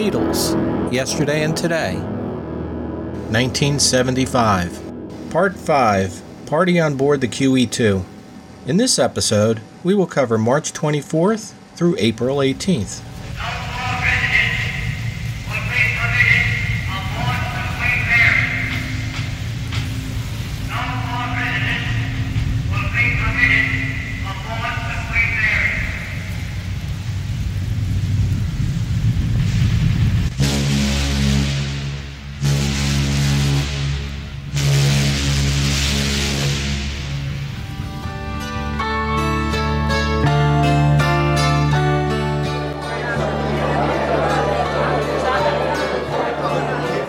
Beatles, Yesterday and Today. 1975. Part 5 Party on Board the QE2. In this episode, we will cover March 24th through April 18th.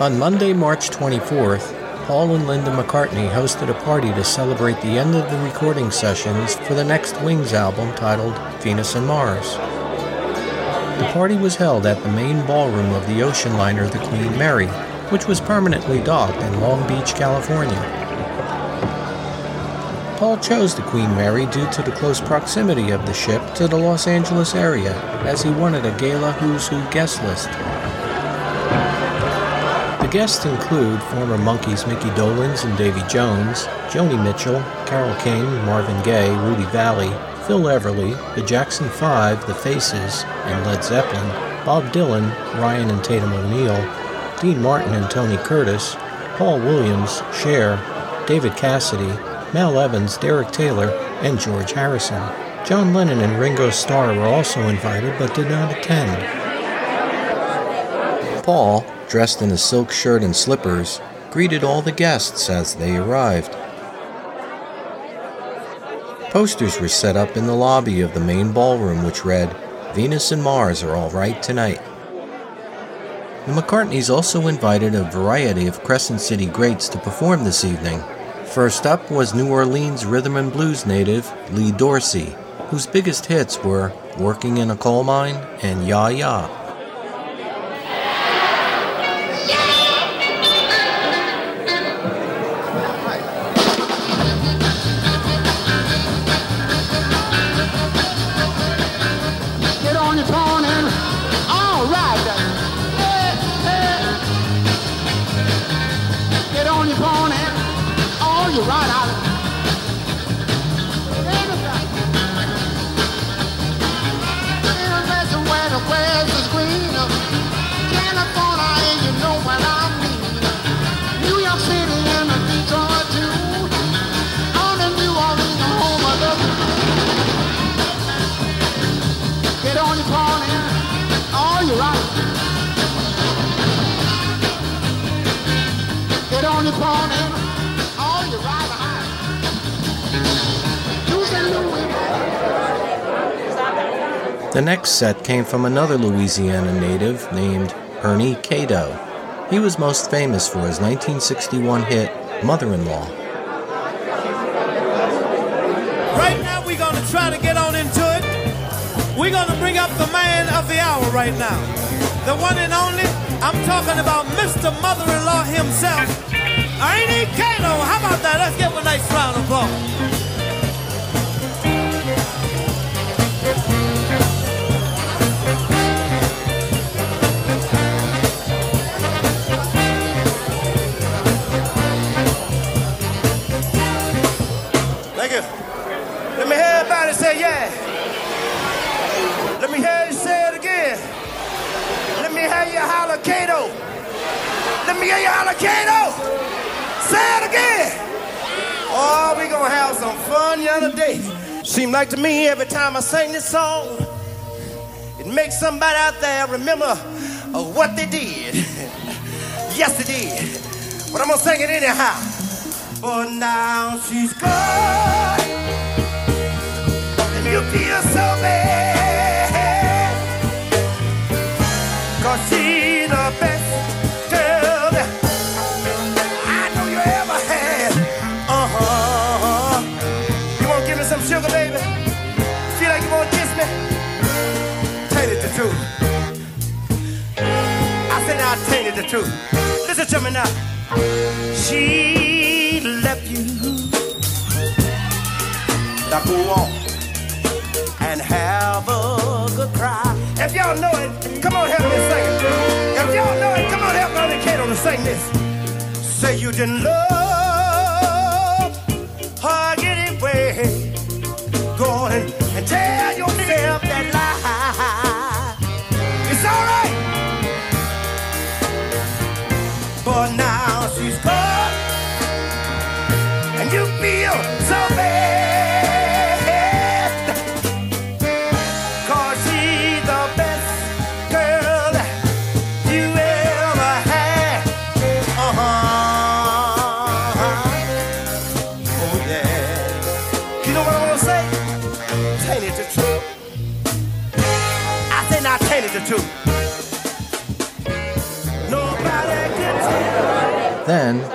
On Monday, March 24th, Paul and Linda McCartney hosted a party to celebrate the end of the recording sessions for the next Wings album titled Venus and Mars. The party was held at the main ballroom of the ocean liner the Queen Mary, which was permanently docked in Long Beach, California. Paul chose the Queen Mary due to the close proximity of the ship to the Los Angeles area, as he wanted a gala Who's Who guest list. Guests include former Monkees Micky Dolenz and Davy Jones, Joni Mitchell, Carole King, Marvin Gaye, Rudy Vallée, Phil Everly, the Jackson 5, The Faces, and Led Zeppelin, Bob Dylan, Ryan and Tatum O'Neal, Dean Martin and Tony Curtis, Paul Williams, Cher, David Cassidy, Mal Evans, Derek Taylor, and George Harrison. John Lennon and Ringo Starr were also invited but did not attend. Paul, dressed in a silk shirt and slippers, greeted all the guests as they arrived. Posters were set up in the lobby of the main ballroom which read, Venus and Mars are all right tonight. The McCartneys also invited a variety of Crescent City greats to perform this evening. First up was New Orleans rhythm and blues native Lee Dorsey, whose biggest hits were Working in a Coal Mine and Ya Ya. Next set came from another Louisiana native named Ernie K-Doe. He was most famous for his 1961 hit Mother in Law. Right now, we're going to try to get on into it. We're going to bring up the man of the hour right now. The one and only, I'm talking about Mr. Mother in law himself. Ernie K-Doe. How about that? Let's give him a nice round of applause. me a Alicano. Say it again. Oh, we gonna have some fun the other day. Seem like to me every time I sing this song, it makes somebody out there remember uh, what they did. yes, they did. But I'm gonna sing it anyhow. For now she's gone, and you feel so bad. Cause she's the best. Tell the truth. Listen to me now. She left you. Now go on and have a good cry. If y'all know it, come on, help me sing it. If y'all know it, come on, help Brother K-Doe to sing this. Say you didn't love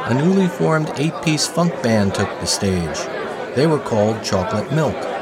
a newly formed eight piece funk band took the stage. They were called Chocolate Milk.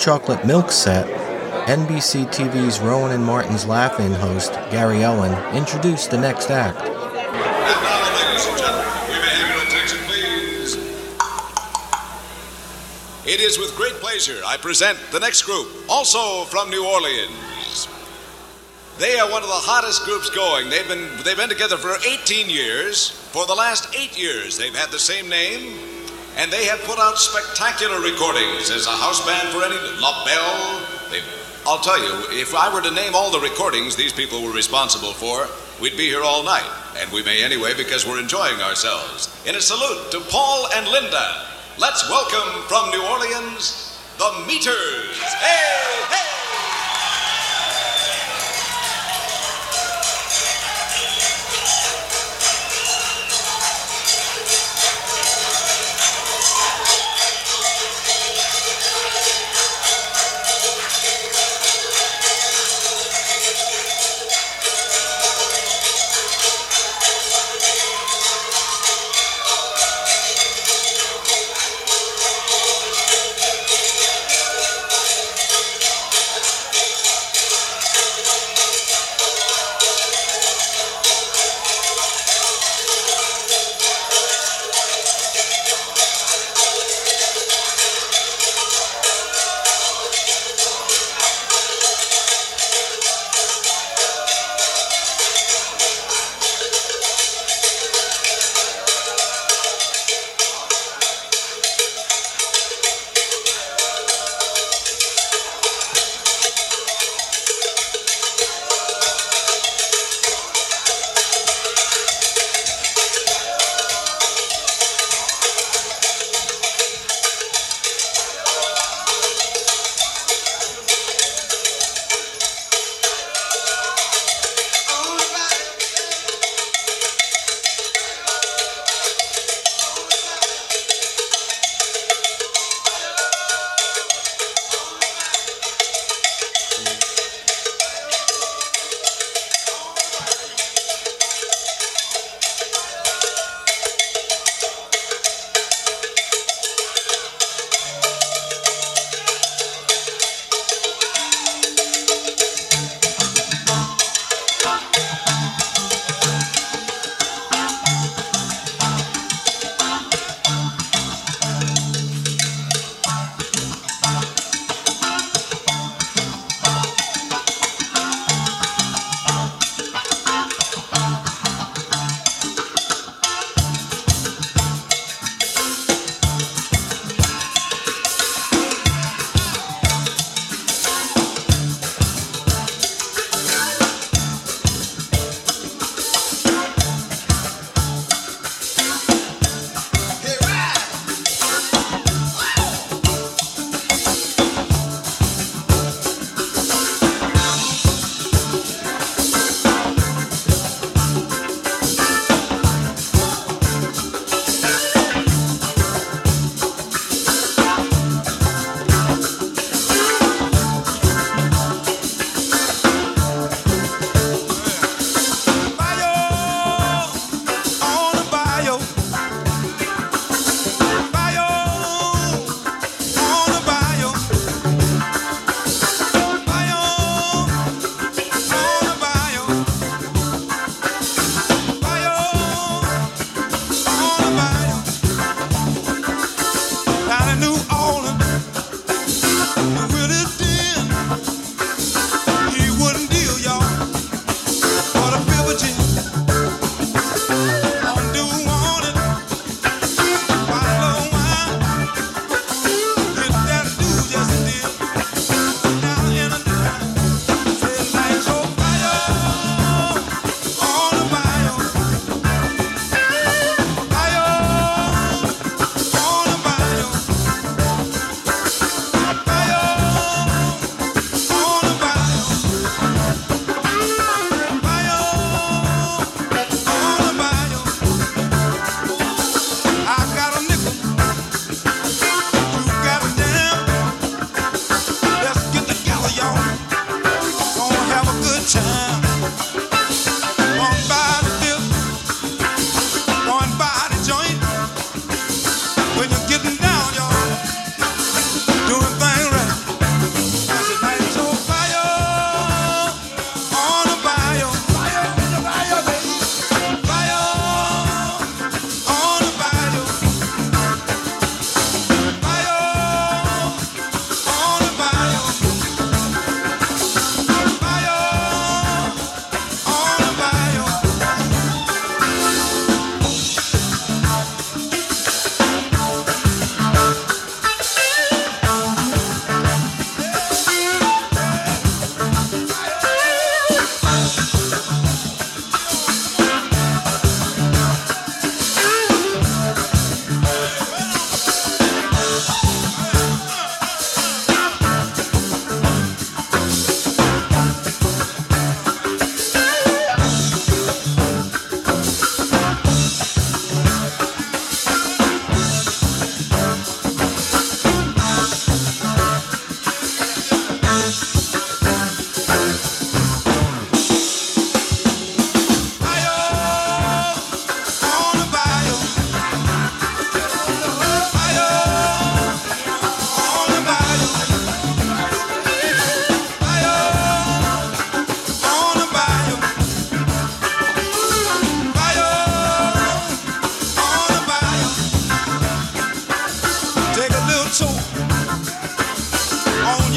Chocolate milk set, NBC TV's Rowan and Martin's Laugh-In host, Gary Owen, introduced the next act. It is with great pleasure I present the next group, also from New Orleans. They are one of the hottest groups going. They've been they've been together for 18 years. For the last eight years, they've had the same name, and they have put out spectacular recordings as a house band for any La Belle. They've, I'll tell you, if I were to name all the recordings these people were responsible for, we'd be here all night, and we may anyway because we're enjoying ourselves. In a salute to Paul and Linda, let's welcome from New Orleans the Meters. Hey, hey!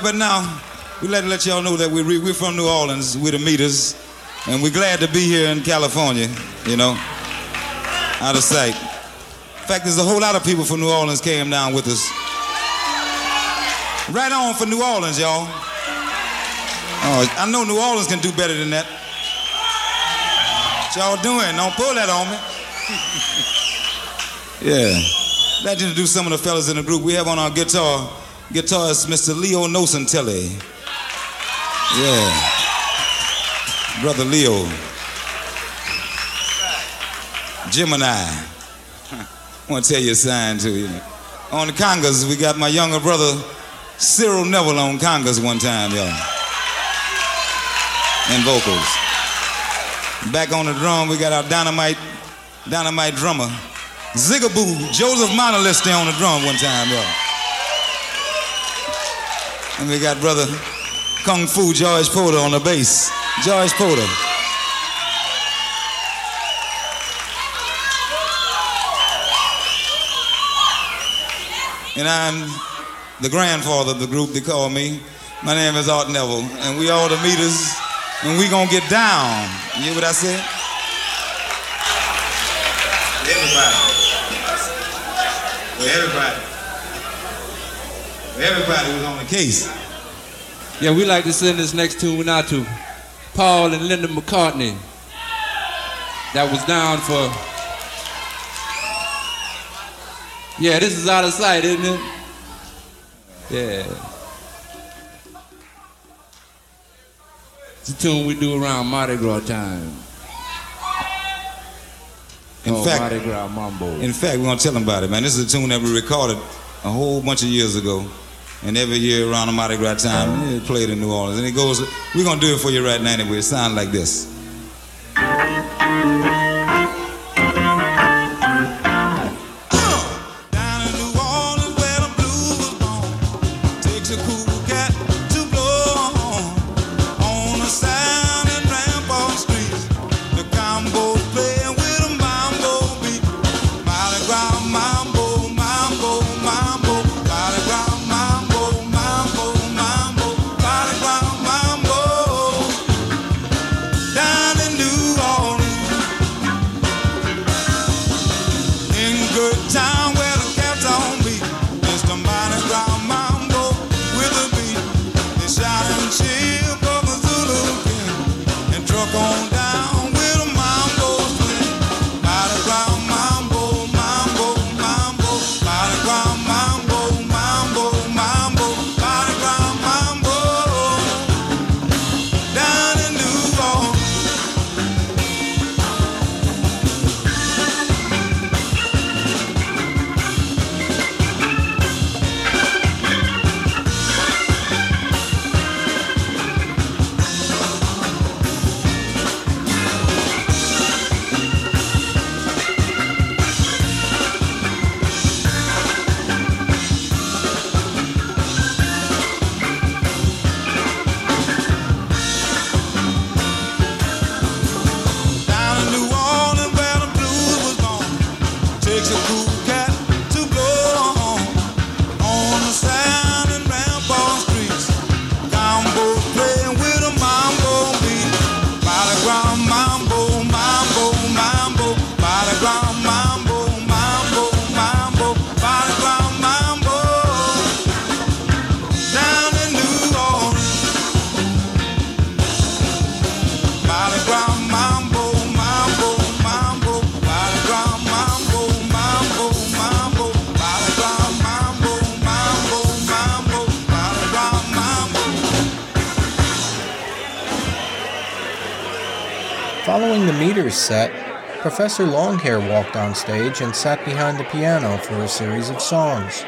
Right, but now we like to let y'all know that we re- we're from New Orleans. We're the meters, and we're glad to be here in California. You know, out of sight. In fact, there's a whole lot of people from New Orleans came down with us. Right on for New Orleans, y'all. Oh, I know New Orleans can do better than that. What y'all doing? Don't pull that on me. yeah. I'd to introduce some of the fellas in the group. We have on our guitar, guitarist Mr. Leo Nocentelli. Yeah. Brother Leo. Gemini. I want to tell you a sign too. You. On the congas, we got my younger brother Cyril Neville on congas one time, y'all. And vocals. Back on the drum, we got our dynamite, dynamite drummer, Zigaboo, Joseph Modeliste on the drum one time, y'all. And we got brother Kung Fu George Porter on the bass. George Porter. And I'm the grandfather of the group, they call me. My name is Art Neville, and we all the meters, and we gonna get down. You hear what I said? Everybody. Everybody. Everybody was on the case. Yeah, we like to send this next tune out to Paul and Linda McCartney. That was down for. Yeah, this is out of sight, isn't it? Yeah. It's a tune we do around Mardi Gras time. In called fact- Mardi Gras Mambo. In fact, we're gonna tell them about it, man. This is a tune that we recorded a whole bunch of years ago. And every year around the Mardi Gras time, it played in New Orleans. And it goes, we're gonna do it for you right now anyway. It sounds like this. Professor Longhair walked on stage and sat behind the piano for a series of songs.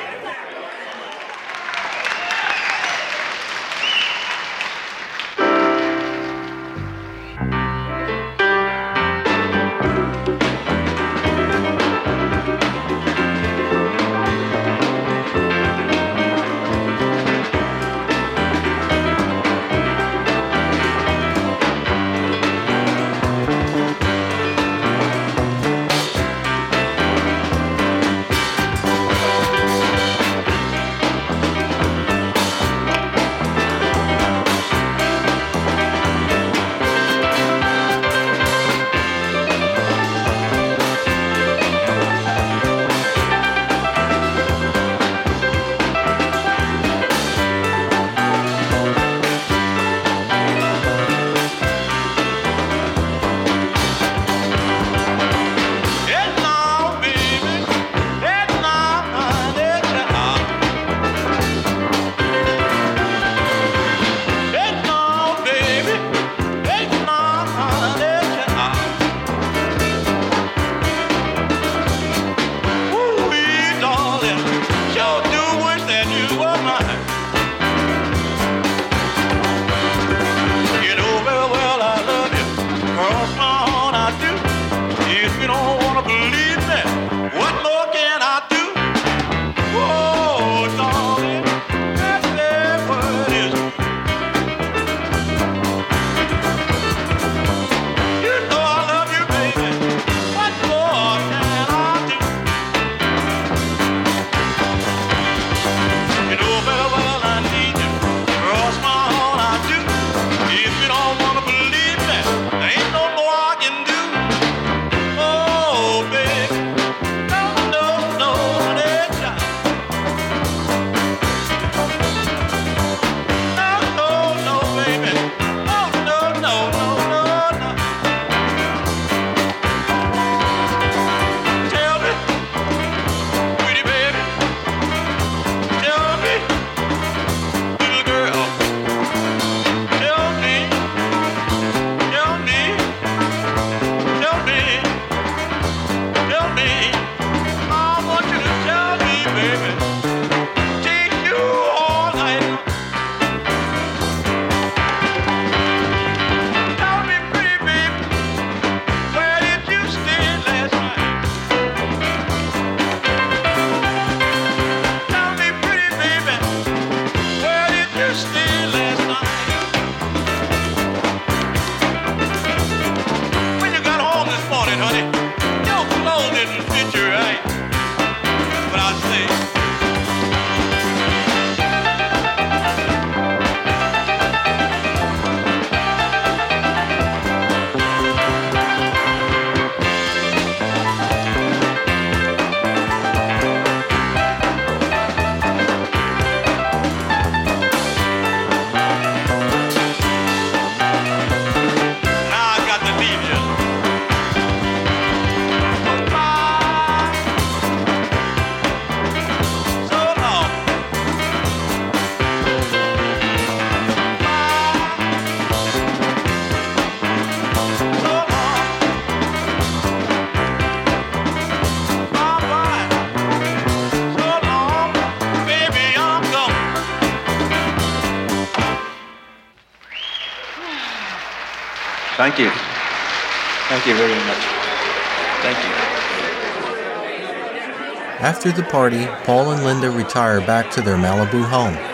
Thank you. Thank you very much. Thank you. After the party, Paul and Linda retire back to their Malibu home.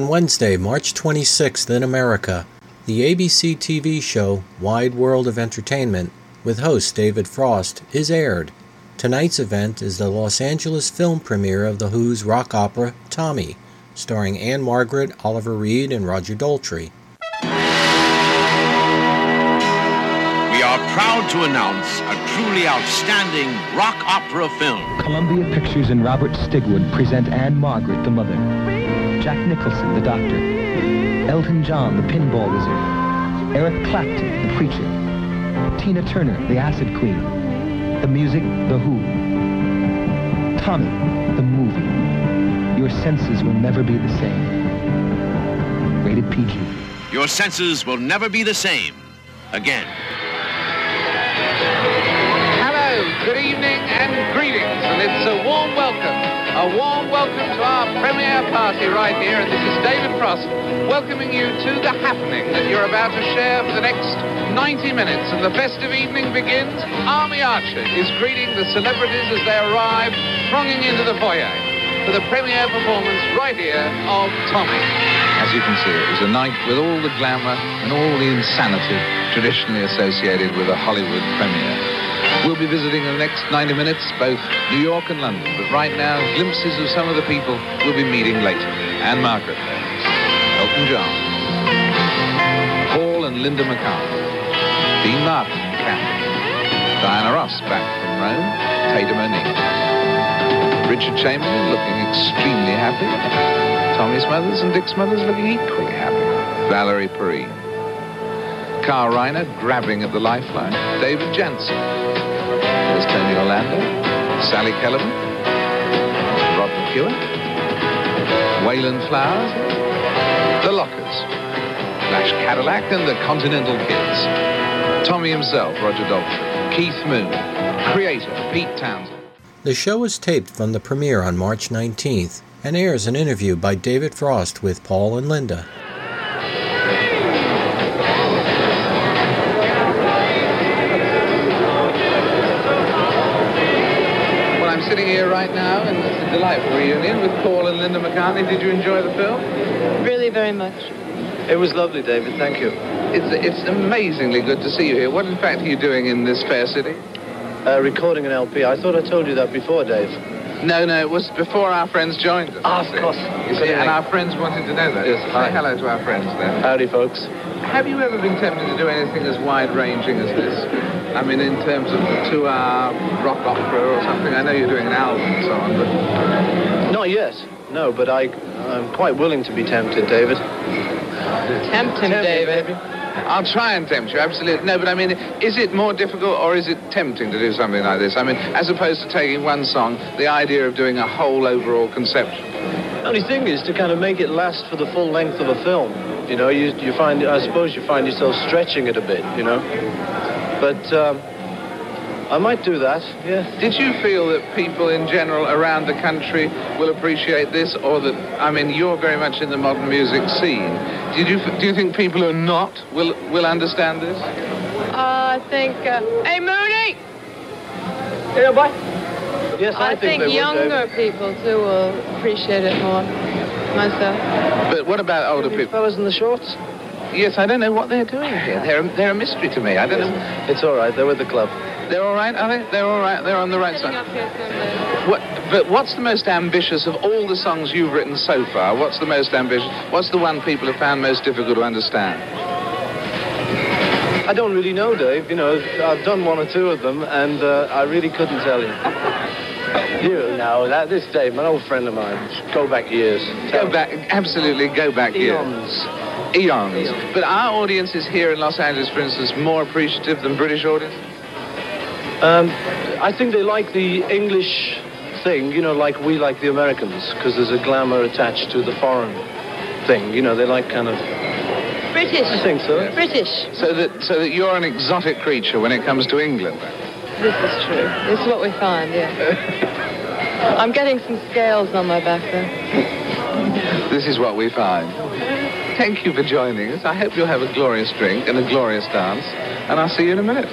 On Wednesday, March 26th in America, the ABC TV show Wide World of Entertainment with host David Frost is aired. Tonight's event is the Los Angeles film premiere of The Who's rock opera Tommy, starring Ann-Margret, Oliver Reed, and Roger Daltrey. We are proud to announce a truly outstanding rock opera film. Columbia Pictures and Robert Stigwood present Ann-Margret, the mother. Jack Nicholson, the doctor. Elton John, the pinball wizard. Eric Clapton, the preacher. Tina Turner, the acid queen. The music, The Who. Tommy, the movie. Your senses will never be the same. Rated PG. Your senses will never be the same again. Hello, good evening and greetings, and it's a warm welcome. A warm welcome to our premiere party right here, and this is David Frost welcoming you to the happening that you're about to share for the next 90 minutes. And the festive evening begins. Army Archerd is greeting the celebrities as they arrive, thronging into the foyer for the premiere performance right here of Tommy. As you can see, it was a night with all the glamour and all the insanity traditionally associated with a Hollywood premiere. We'll be visiting in the next 90 minutes both New York and London, but right now, glimpses of some of the people we'll be meeting later. Ann-Margret, Elton John, Paul and Linda McCartney, Dean Martin, Candy, Diana Ross back from Rome, Tatum O'Neal, Richard Chamberlain looking extremely happy, Tommy Smothers and Dick Smothers looking equally happy, Valerie Perrine, Carl Reiner grabbing at the lifeline, David Janssen, there's Tony Orlando, Sally Kellerman, Rod McKuen, Wayland Flowers, The Lockers, Flash Cadillac and the Continental Kids, Tommy himself, Roger Daltrey, Keith Moon, Creator, Pete Townshend. The show was taped from the premiere on March 19th and airs an interview by David Frost with Paul and Linda. And it's a delightful reunion with Paul and Linda McCartney. Did you enjoy the film? Really, very much. It was lovely, David. Thank you. It's, it's amazingly good to see you here. What, in fact, are you doing in this fair city? Uh, recording an LP. I thought I told you that before, Dave. No, no, it was before our friends joined us. Ah, of see. course. You see, and our friends wanted to know that. Yes, Say hi. hello to our friends then. Howdy, folks. Have you ever been tempted to do anything as wide-ranging as this? I mean, in terms of the two-hour rock opera or something. I know you're doing an album and so on, but Not yet. No, but I, I'm quite willing to be tempted, David. Tempt him, David. I'll try and tempt you, absolutely. No, but I mean, is it more difficult or is it tempting to do something like this? I mean, as opposed to taking one song, the idea of doing a whole overall conception. The only thing is to kind of make it last for the full length of a film. You know, you, you find, I suppose you find yourself stretching it a bit, you know. But um, I might do that, yeah. Did you feel that people in general around the country will appreciate this, or that I mean, you're very much in the modern music scene? Did you do you think people who are not will will understand this? I think. Uh, hey, Mooney! Yeah, bye. Yes, I, I, think, think, they would, younger people too will appreciate it more. Myself. But what about older people? Fellas in the shorts? Yes, I don't know what they're doing here. They're they're a mystery to me. I don't know. It's all right. They're with the club. They're all right, are they? They're all right. They're on the right side. What, but what's the most ambitious of all the songs you've written so far? What's the most ambitious? What's the one people have found most difficult to understand? I don't really know, Dave. You know, I've done one or two of them, and uh, I really couldn't tell you. You know, that this Dave, an old friend of mine. Go back years. Go back, absolutely go back Eons. years. Eons. But our audience is here in Los Angeles, for instance, more appreciative than British audience? Um, I think they like the English thing, you know, like we like the Americans, because there's a glamour attached to the foreign thing. You know, they like kind of. British. I think so. British. So that so that you're an exotic creature when it comes to England. This is true. This is what we find, yeah. I'm getting some scales on my back there. This is what we find. Thank you for joining us. I hope you'll have a glorious drink and a glorious dance, and I'll see you in a minute.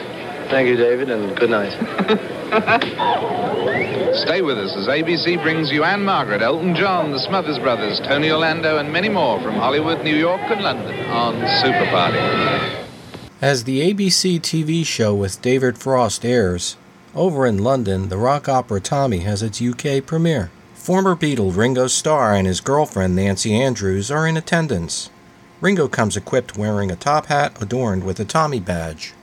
Thank you, David, and good night. Stay with us as ABC brings you Ann-Margret, Elton John, the Smothers Brothers, Tony Orlando, and many more from Hollywood, New York, and London on Super Party. As the ABC TV show with David Frost airs, over in London, the rock opera Tommy has its UK premiere. Former Beatle Ringo Starr and his girlfriend Nancy Andrews are in attendance. Ringo comes equipped wearing a top hat adorned with a Tommy badge.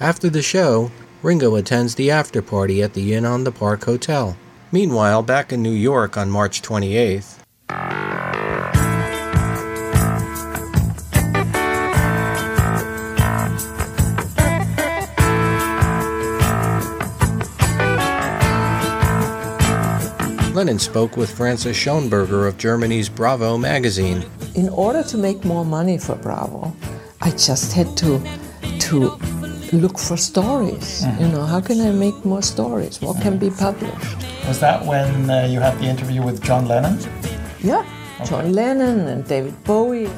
After the show, Ringo attends the after party at the Inn on the Park Hotel. Meanwhile, back in New York on March 28th, Lennon spoke with Francis Schoenberger of Germany's Bravo magazine. in order to make more money for Bravo, I just had to to look for stories. You know, how can I make more stories? What can be published? Was that when uh, you had the interview with John Lennon? Yeah, John Lennon and David Bowie.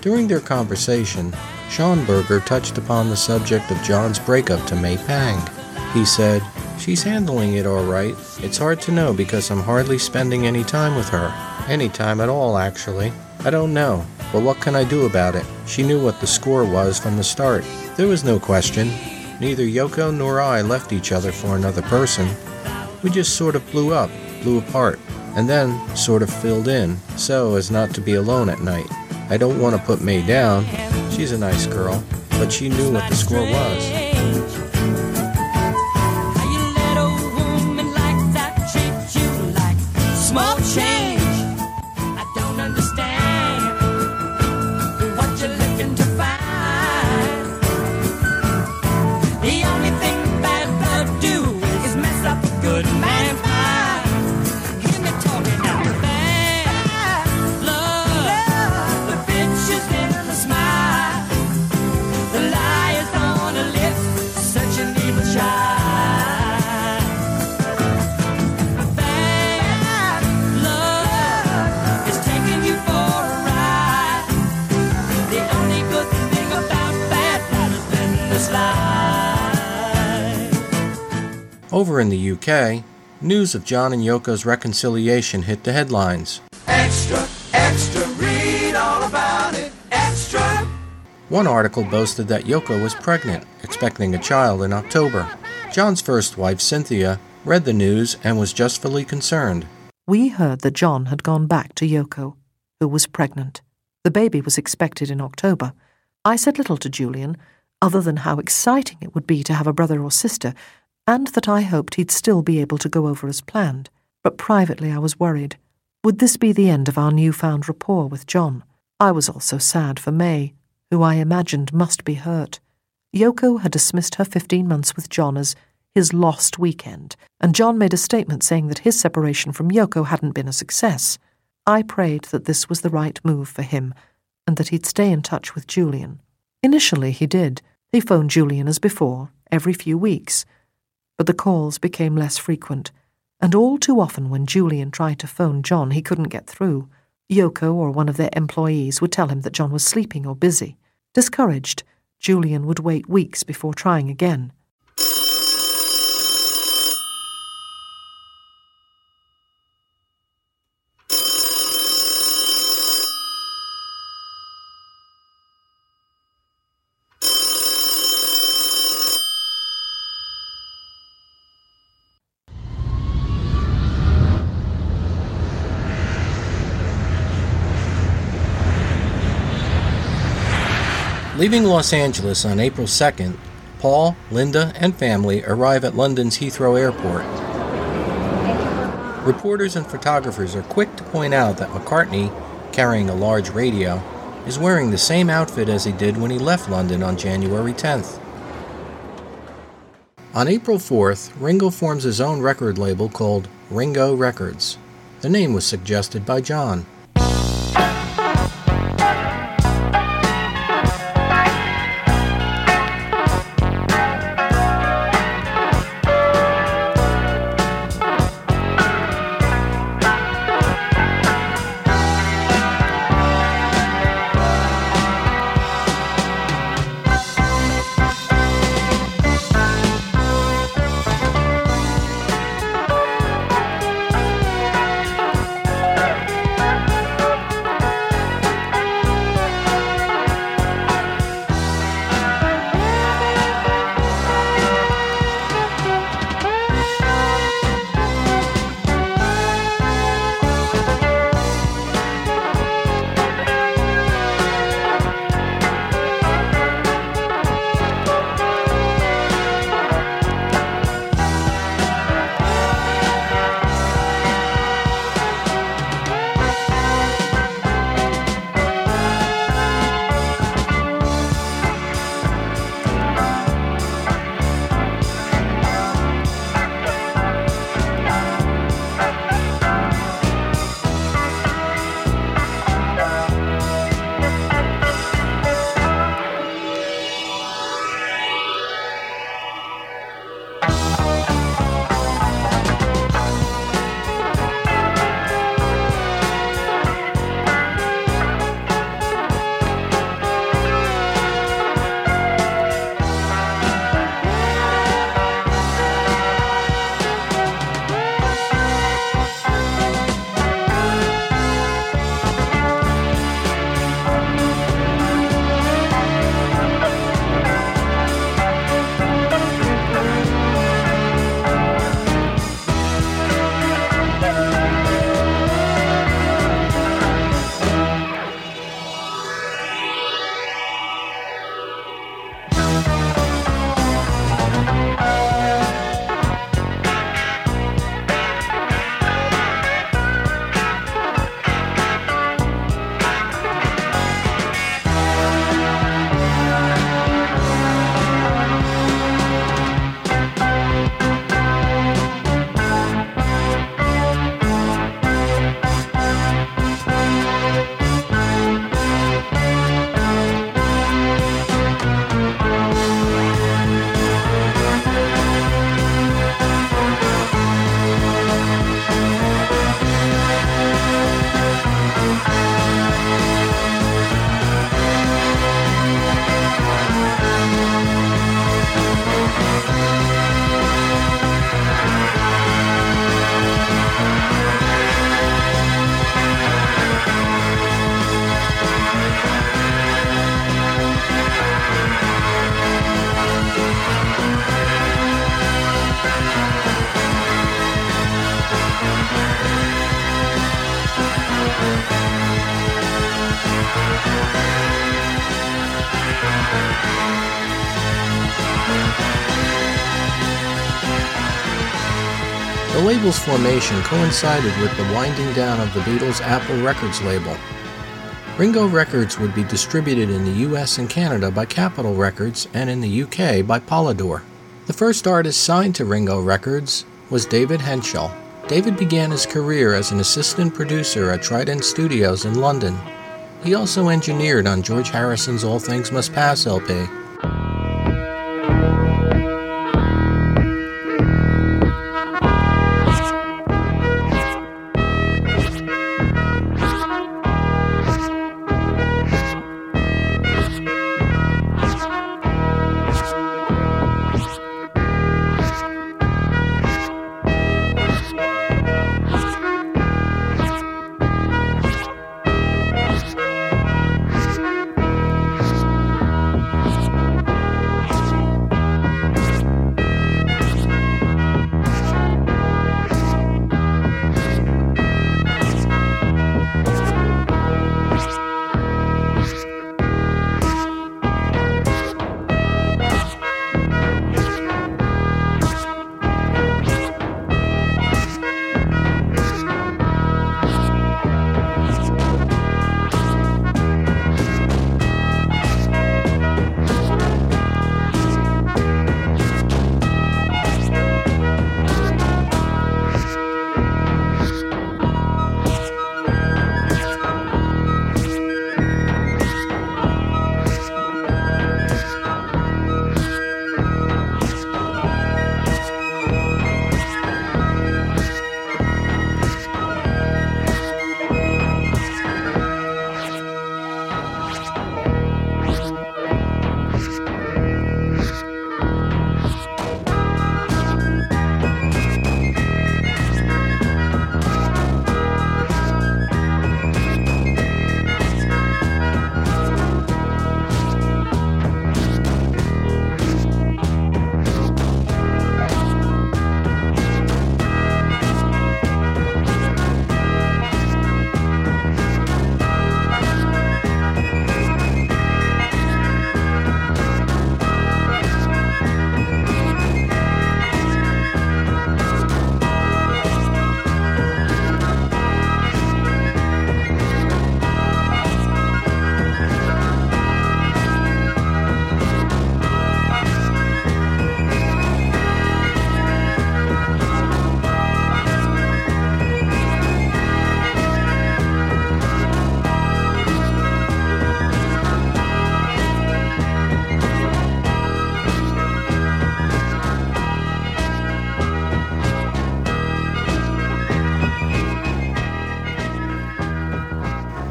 During their conversation, Schoenberger touched upon the subject of John's breakup to May Pang. He said, She's handling it all right. It's hard to know because I'm hardly spending any time with her. Any time at all, actually. I don't know, but what can I do about it? She knew what the score was from the start. There was no question. Neither Yoko nor I left each other for another person. We just sort of blew up, blew apart, and then sort of filled in so as not to be alone at night. I don't want to put May down. She's a nice girl, but she knew what the score was. Over in the UK, news of John and Yoko's reconciliation hit the headlines. Extra, extra, read all about it. Extra. One article boasted that Yoko was pregnant, expecting a child in October. John's first wife, Cynthia, read the news and was justly concerned. We heard that John had gone back to Yoko, who was pregnant. The baby was expected in October. I said little to Julian, other than how exciting it would be to have a brother or sister, and that I hoped he'd still be able to go over as planned. But privately I was worried. Would this be the end of our newfound rapport with John? I was also sad for May, who I imagined must be hurt. Yoko had dismissed her 15 months with John as his lost weekend, and John made a statement saying that his separation from Yoko hadn't been a success. I prayed that this was the right move for him, and that he'd stay in touch with Julian. Initially, he did. He phoned Julian as before, every few weeks. But the calls became less frequent, and all too often when Julian tried to phone John, he couldn't get through. Yoko or one of their employees would tell him that John was sleeping or busy. Discouraged, Julian would wait weeks before trying again. Leaving Los Angeles on April 2nd, Paul, Linda, and family arrive at London's Heathrow Airport. Reporters and photographers are quick to point out that McCartney, carrying a large radio, is wearing the same outfit as he did when he left London on January 10th. On April 4th, Ringo forms his own record label called Ringo Records. The name was suggested by John. Label's formation coincided with the winding down of the Beatles' Apple Records label. Ringo Records would be distributed in the US and Canada by Capitol Records and in the UK by Polydor. The first artist signed to Ringo Records was David Hentschel. David began his career as an assistant producer at Trident Studios in London. He also engineered on George Harrison's All Things Must Pass LP.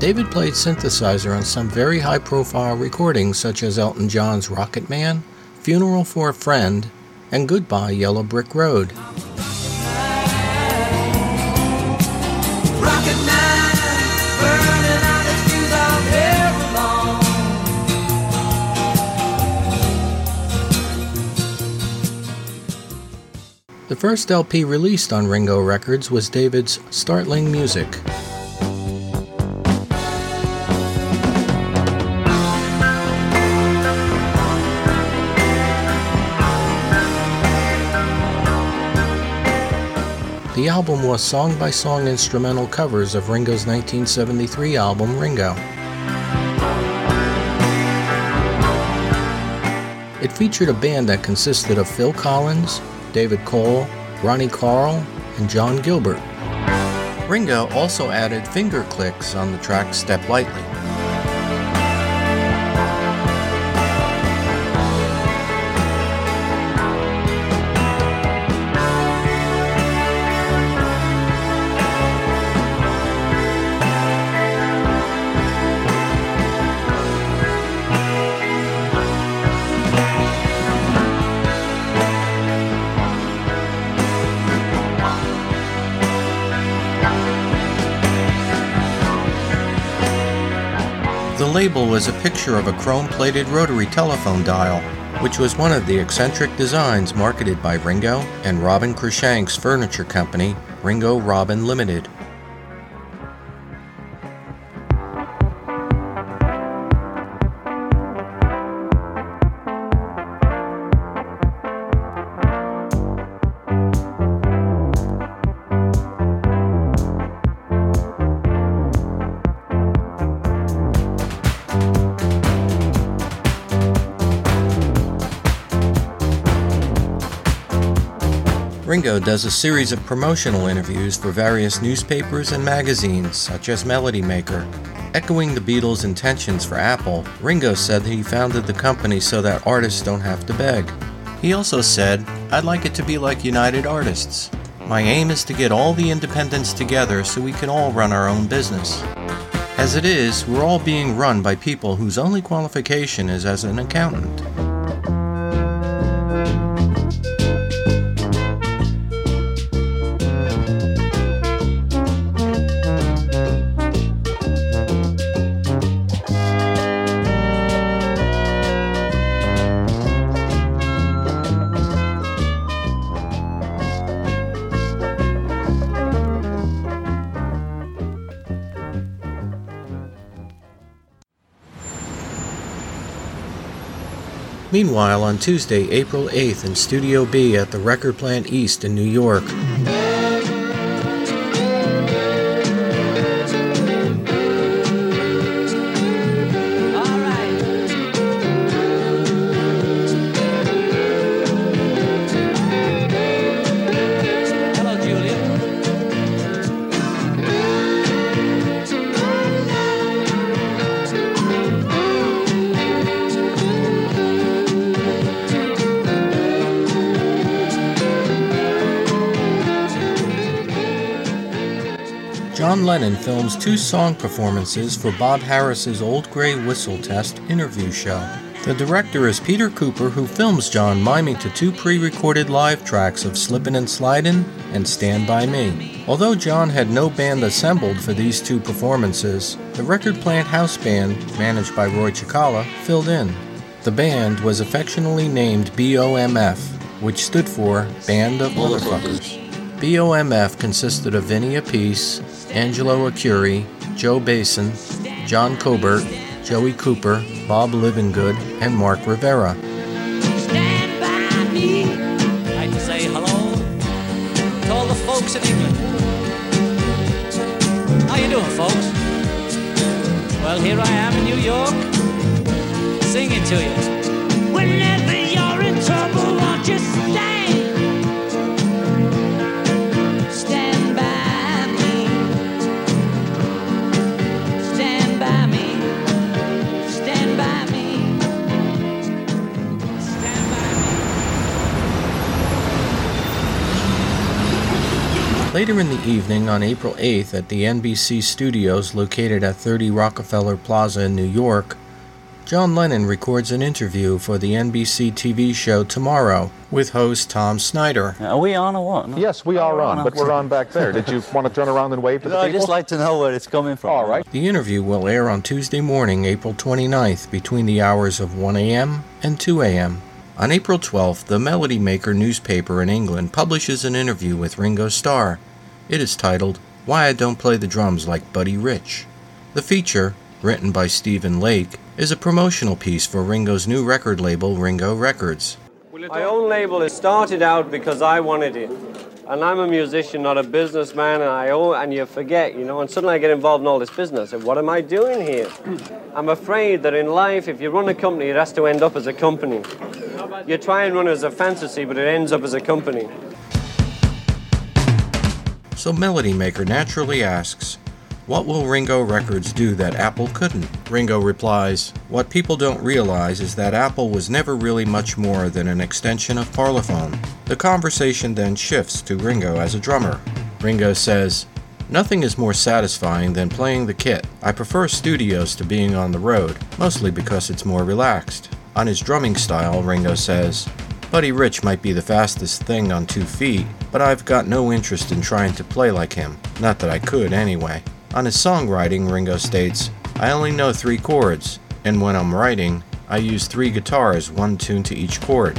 David played synthesizer on some very high profile recordings, such as Elton John's Rocket Man, Funeral for a Friend, and Goodbye Yellow Brick Road. Rocket man, burning out his fuse all day long. The first LP released on Ringo Records was David's Startling Music. The album was song by song instrumental covers of Ringo's 1973 album Ringo. It featured a band that consisted of Phil Collins, David Cole, Ronnie Caryl, and John Gilbert. Ringo also added finger clicks on the track Step Lightly. The label was a picture of a chrome plated rotary telephone dial, which was one of the eccentric designs marketed by Ringo and Robin Cruikshank's furniture company, Ringo Robin Limited. Does a series of promotional interviews for various newspapers and magazines, such as Melody Maker. Echoing the Beatles' intentions for Apple, Ringo said he founded the company so that artists don't have to beg. He also said, I'd like it to be like United Artists. My aim is to get all the independents together so we can all run our own business. As it is, we're all being run by people whose only qualification is as an accountant. Meanwhile, on Tuesday, April 8th, in Studio B at the Record Plant East in New York, Lennon films two song performances for Bob Harris's Old Grey Whistle Test interview show. The director is Peter Cooper, who films John miming to two pre recorded live tracks of Slippin' and Slidin' and Stand By Me. Although John had no band assembled for these two performances, the Record Plant House Band, managed by Roy Cicala, filled in. The band was affectionately named BOMF, which stood for Band of Motherfuckers. BOMF consisted of Vinny Appice, Angelo Arcuri, Joe Basin, John Cobert, Joey Cooper, Bob Livingood, and Mark Rivera. I'd like to say hello to all the folks in England. How you doing, folks? Well, here I am in New York, singing to you. Later in the evening on April 8th at the NBC studios located at 30 Rockefeller Plaza in New York, John Lennon records an interview for the NBC TV show Tomorrow with host Tom Snyder. Are we on or what? Yes, we are on, but we're on back there. Did you want to turn around and wave to the No, I people? just like to know where it's coming from. All right. The interview will air on Tuesday morning, April 29th, between the hours of 1 a.m. and 2 a.m. On April 12th, the Melody Maker newspaper in England publishes an interview with Ringo Starr. It is titled, Why I Don't Play the Drums Like Buddy Rich. The feature, written by Stephen Lake, is a promotional piece for Ringo's new record label, Ringo Records. My own label, started out because I wanted it. And I'm a musician, not a businessman, and I owe, and you forget, you know, and suddenly I get involved in all this business. And what am I doing here? I'm afraid that in life, if you run a company, it has to end up as a company. You try and run it as a fantasy, but it ends up as a company. So Melody Maker naturally asks, What will Ringo Records do that Apple couldn't? Ringo replies, What people don't realize is that Apple was never really much more than an extension of Parlophone. The conversation then shifts to Ringo as a drummer. Ringo says, Nothing is more satisfying than playing the kit. I prefer studios to being on the road, mostly because it's more relaxed. On his drumming style, Ringo says, Buddy Rich might be the fastest thing on two feet, but I've got no interest in trying to play like him. Not that I could, anyway. On his songwriting, Ringo states, I only know three chords, and when I'm writing, I use three guitars, one tuned to each chord.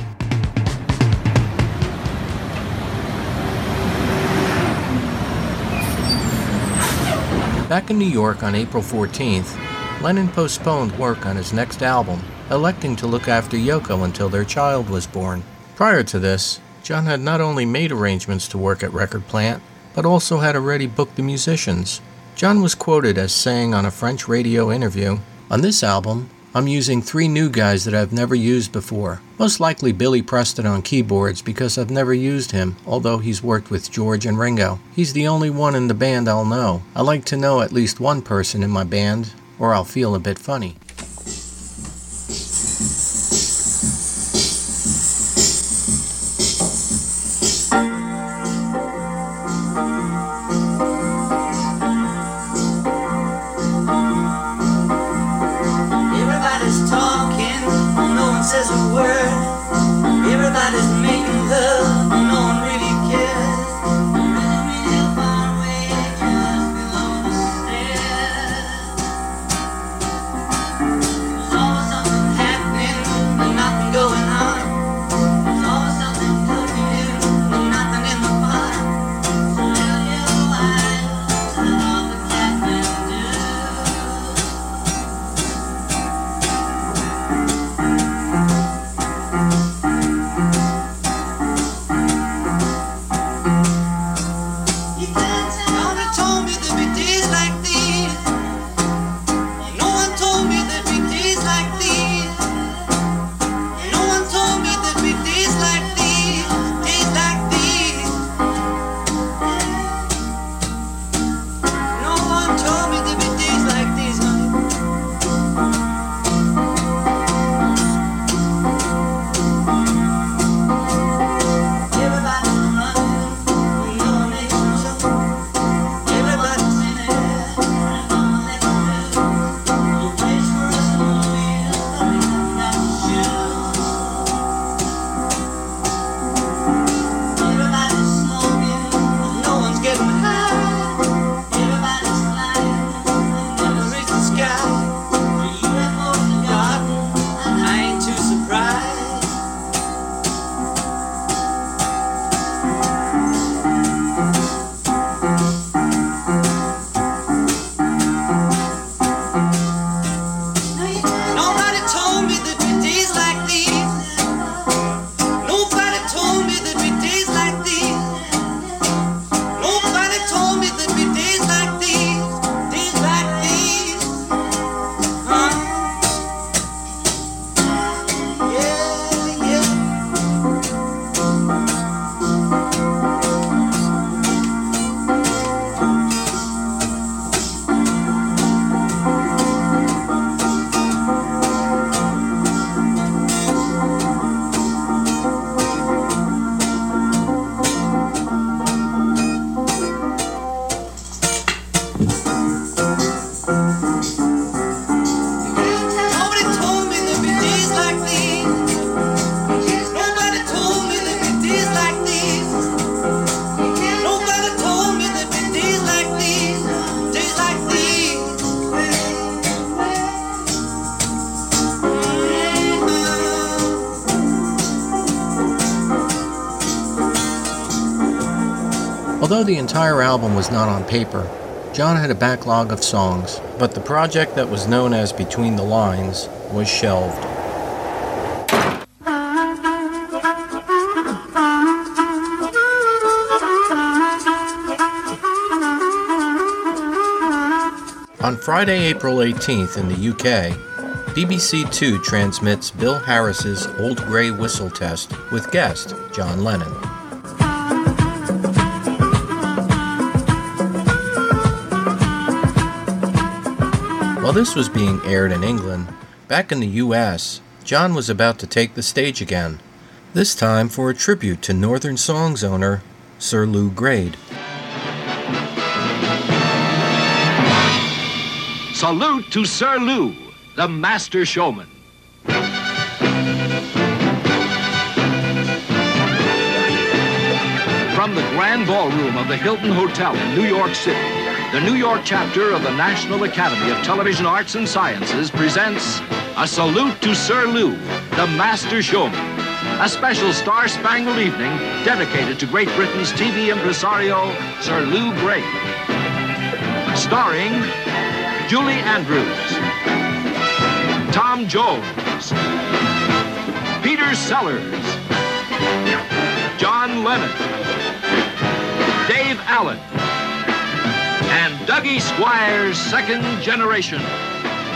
Back in New York on April 14th, Lennon postponed work on his next album, electing to look after Yoko until their child was born. Prior to this, John had not only made arrangements to work at Record Plant, but also had already booked the musicians. John was quoted as saying on a French radio interview, On this album, I'm using three new guys that I've never used before. Most likely Billy Preston on keyboards because I've never used him, although he's worked with George and Ringo. He's the only one in the band I'll know. I like to know at least one person in my band, or I'll feel a bit funny. The entire album was not on paper, John had a backlog of songs, but the project that was known as Between the Lines was shelved. On Friday, April 18th in the UK, BBC Two transmits Bill Harris's Old Grey Whistle Test with guest John Lennon. This was being aired in England, back in the US, John was about to take the stage again, this time for a tribute to Northern Songs owner Sir Lou Grade. Salute to Sir Lou, the master showman. From the grand ballroom of the Hilton Hotel in New York City, the New York chapter of the National Academy of Television Arts and Sciences presents a salute to Sir Lou, the master showman. A special star-spangled evening dedicated to Great Britain's TV impresario, Sir Lou Grade. Starring Julie Andrews, Tom Jones, Peter Sellers, John Lennon, Dave Allen, and Dougie Squires' second generation.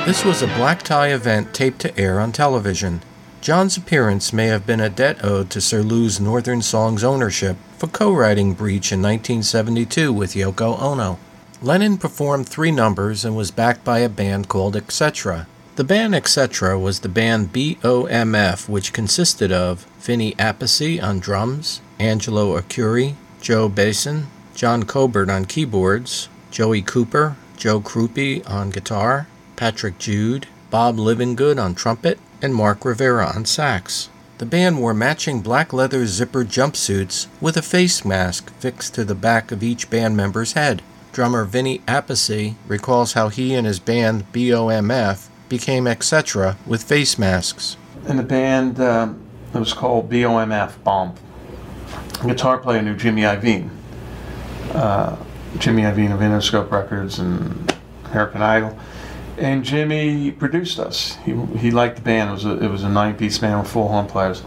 This was a black tie event taped to air on television. John's appearance may have been a debt owed to Sir Lou's Northern Songs ownership for co writing Breach in 1972 with Yoko Ono. Lennon performed three numbers and was backed by a band called Etc. The band Etc. was the band BOMF, which consisted of Vinny Appice on drums, Angelo Arcuri, Joe Basin, John Cobert on keyboards, Joey Cooper, Joe Krupe on guitar, Patrick Jude, Bob Livingood on trumpet, and Mark Rivera on sax. The band wore matching black leather zipper jumpsuits with a face mask fixed to the back of each band member's head. Drummer Vinny Appice recalls how he and his band BOMF became etc. with face masks. In the band, um, it was called BOMF, Bomb. Guitar player knew Jimmy Iovine. Uh, Jimmy Iovine of Interscope Records and American Idol. And Jimmy produced us. He, he liked the band. It was a, it was a nine piece band with four horn players.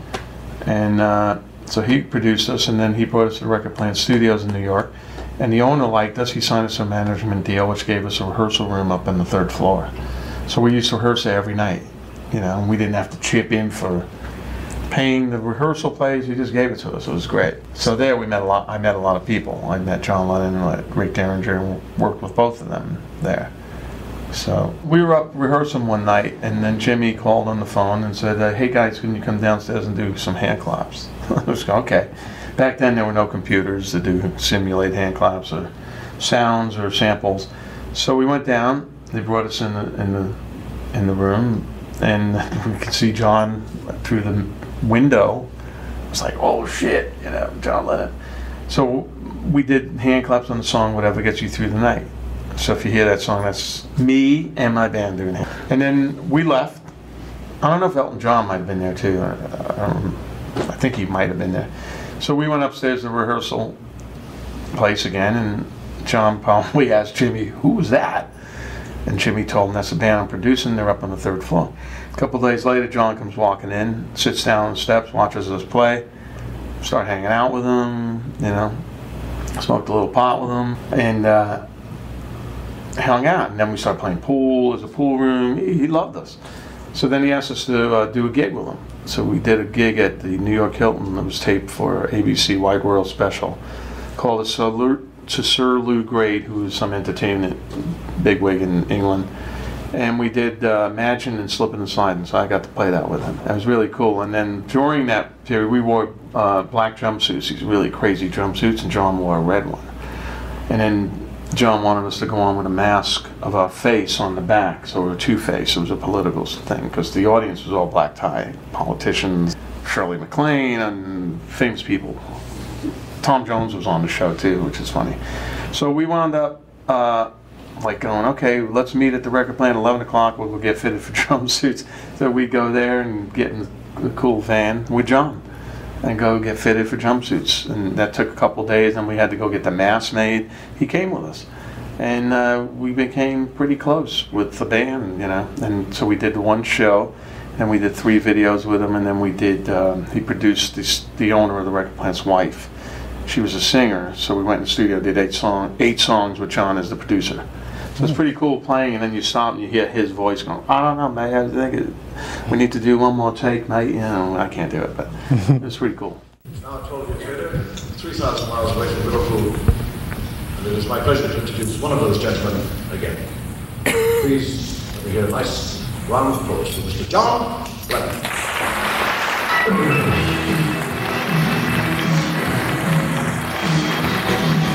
And uh, so he produced us, and then he brought us to Record Plant Studios in New York. And the owner liked us. He signed us a management deal, which gave us a rehearsal room up on the third floor. So we used to rehearse there every night, you know, and we didn't have to chip in for paying the rehearsal plays. He just gave it to us. It was great. So there we met a lot. I met a lot of people. I met John Lennon, and Rick Derringer, and worked with both of them there. So we were up rehearsing one night, and then Jimmy called on the phone and said, uh, "Hey guys, can you come downstairs and do some hand claps?" I was like, okay. Back then, there were no computers to do simulate hand claps or sounds or samples. So we went down. They brought us in the in the in the room, and we could see John through the window. It was like, oh shit, you know, John Lennon. So we did hand claps on the song, whatever gets you through the night. So if you hear that song, that's me and my band doing it. And then we left. I don't know if Elton John might have been there too. I, I, I think he might have been there. So we went upstairs to the rehearsal place again, and John probably asked Jimmy, "Who was that?" And Jimmy told him, "That's the band I'm producing. They're up on the third floor." A couple days later, John comes walking in, sits down on the steps, watches us play. Start hanging out with him, you know. Smoked a little pot with him, and. Uh, hung out. And then we started playing pool. There's a pool room. He, he loved us. So then he asked us to uh, do a gig with him. So we did a gig at the New York Hilton that was taped for ABC Wide World Special called a Salute to Sir Lou Grade, who was some entertainment bigwig in England. And we did uh, Imagine and Slipping and Sliding, so I got to play that with him. That was really cool. And then during that period, we wore uh, black jumpsuits, these really crazy jumpsuits, and John wore a red one. And then John wanted us to go on with a mask of our face on the back, so we were two face. It was a political thing because the audience was all black tie, politicians, Shirley MacLaine, and famous people. Tom Jones was on the show too, which is funny. So we wound up uh, like going, okay, let's meet at the record plant 11 o'clock. We'll get fitted for jumpsuits. So we go there and get in a cool van with John and go get fitted for jumpsuits. And that took a couple days. And we had to go get the mask made. He came with us, and uh, we became pretty close with the band, you know. And so we did one show, and we did three videos with him. And then we did. Um, he produced the owner of the record plant's wife. She was a singer, so we went in the studio, did eight song, eight songs with John as the producer. So it's pretty cool playing, and then you stop and you hear his voice going, I don't know, man, I think it, we need to do one more take, mate. You know, I can't do it, but it's pretty cool. Now 12 years later, 3,000 miles away from Liverpool, and it is my pleasure to introduce one of those gentlemen again. Please, let me hear a nice round of applause for Mr. John Lennon.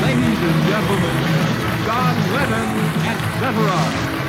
Ladies and gentlemen, John Lennon, etc.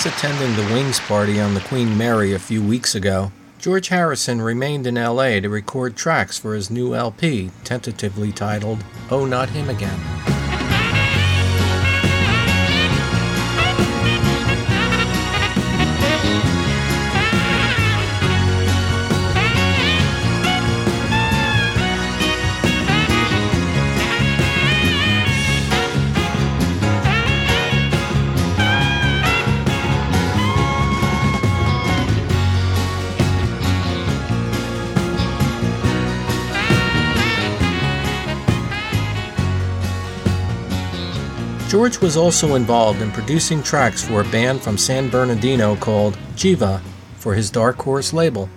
Since attending the Wings party on the Queen Mary a few weeks ago, George Harrison remained in LA to record tracks for his new LP, tentatively titled Oh Not Him Again. George was also involved in producing tracks for a band from San Bernardino called Jiva for his Dark Horse label.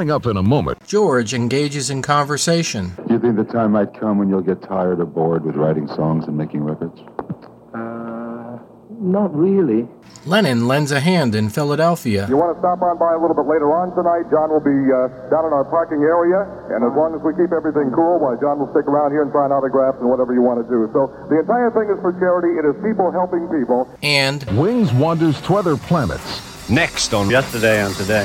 Coming up in a moment, George engages in conversation. Do you think the time might come when you'll get tired or bored with writing songs and making records? Uh, not really. Lennon lends a hand in Philadelphia. You want to stop on by a little bit later on tonight? John will be uh, down in our parking area, and as long as we keep everything cool, why, John will stick around here and sign autographs and whatever you want to do. So the entire thing is for charity. It is people helping people. And Wings wanders to other planets. Next on Yesterday and Today.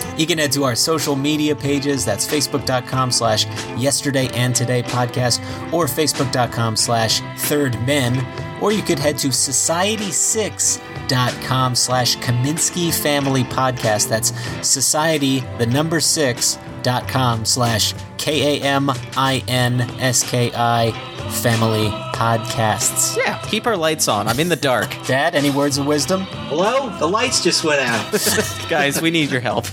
You can head to our social media pages. That's facebook.com slash yesterday and today podcast or facebook.com slash third men. Or you could head to society6.com slash Kaminsky Family Podcast. That's society, the number six, dot com slash K A M I N S K I Family Podcasts. Yeah, keep our lights on. I'm in the dark. Dad, any words of wisdom? Hello? The lights just went out. Guys, we need your help.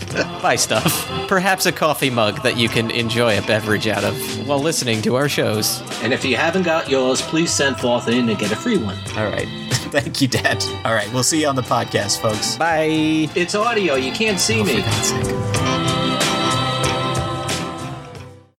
Buy stuff. Perhaps a coffee mug that you can enjoy a beverage out of while listening to our shows. and if you haven't got yours, please send forth in to get a free one. All right. Thank you, Dad. All right, we'll see you on the podcast, folks. Bye. It's audio. You can't see oh, me. For God's sake.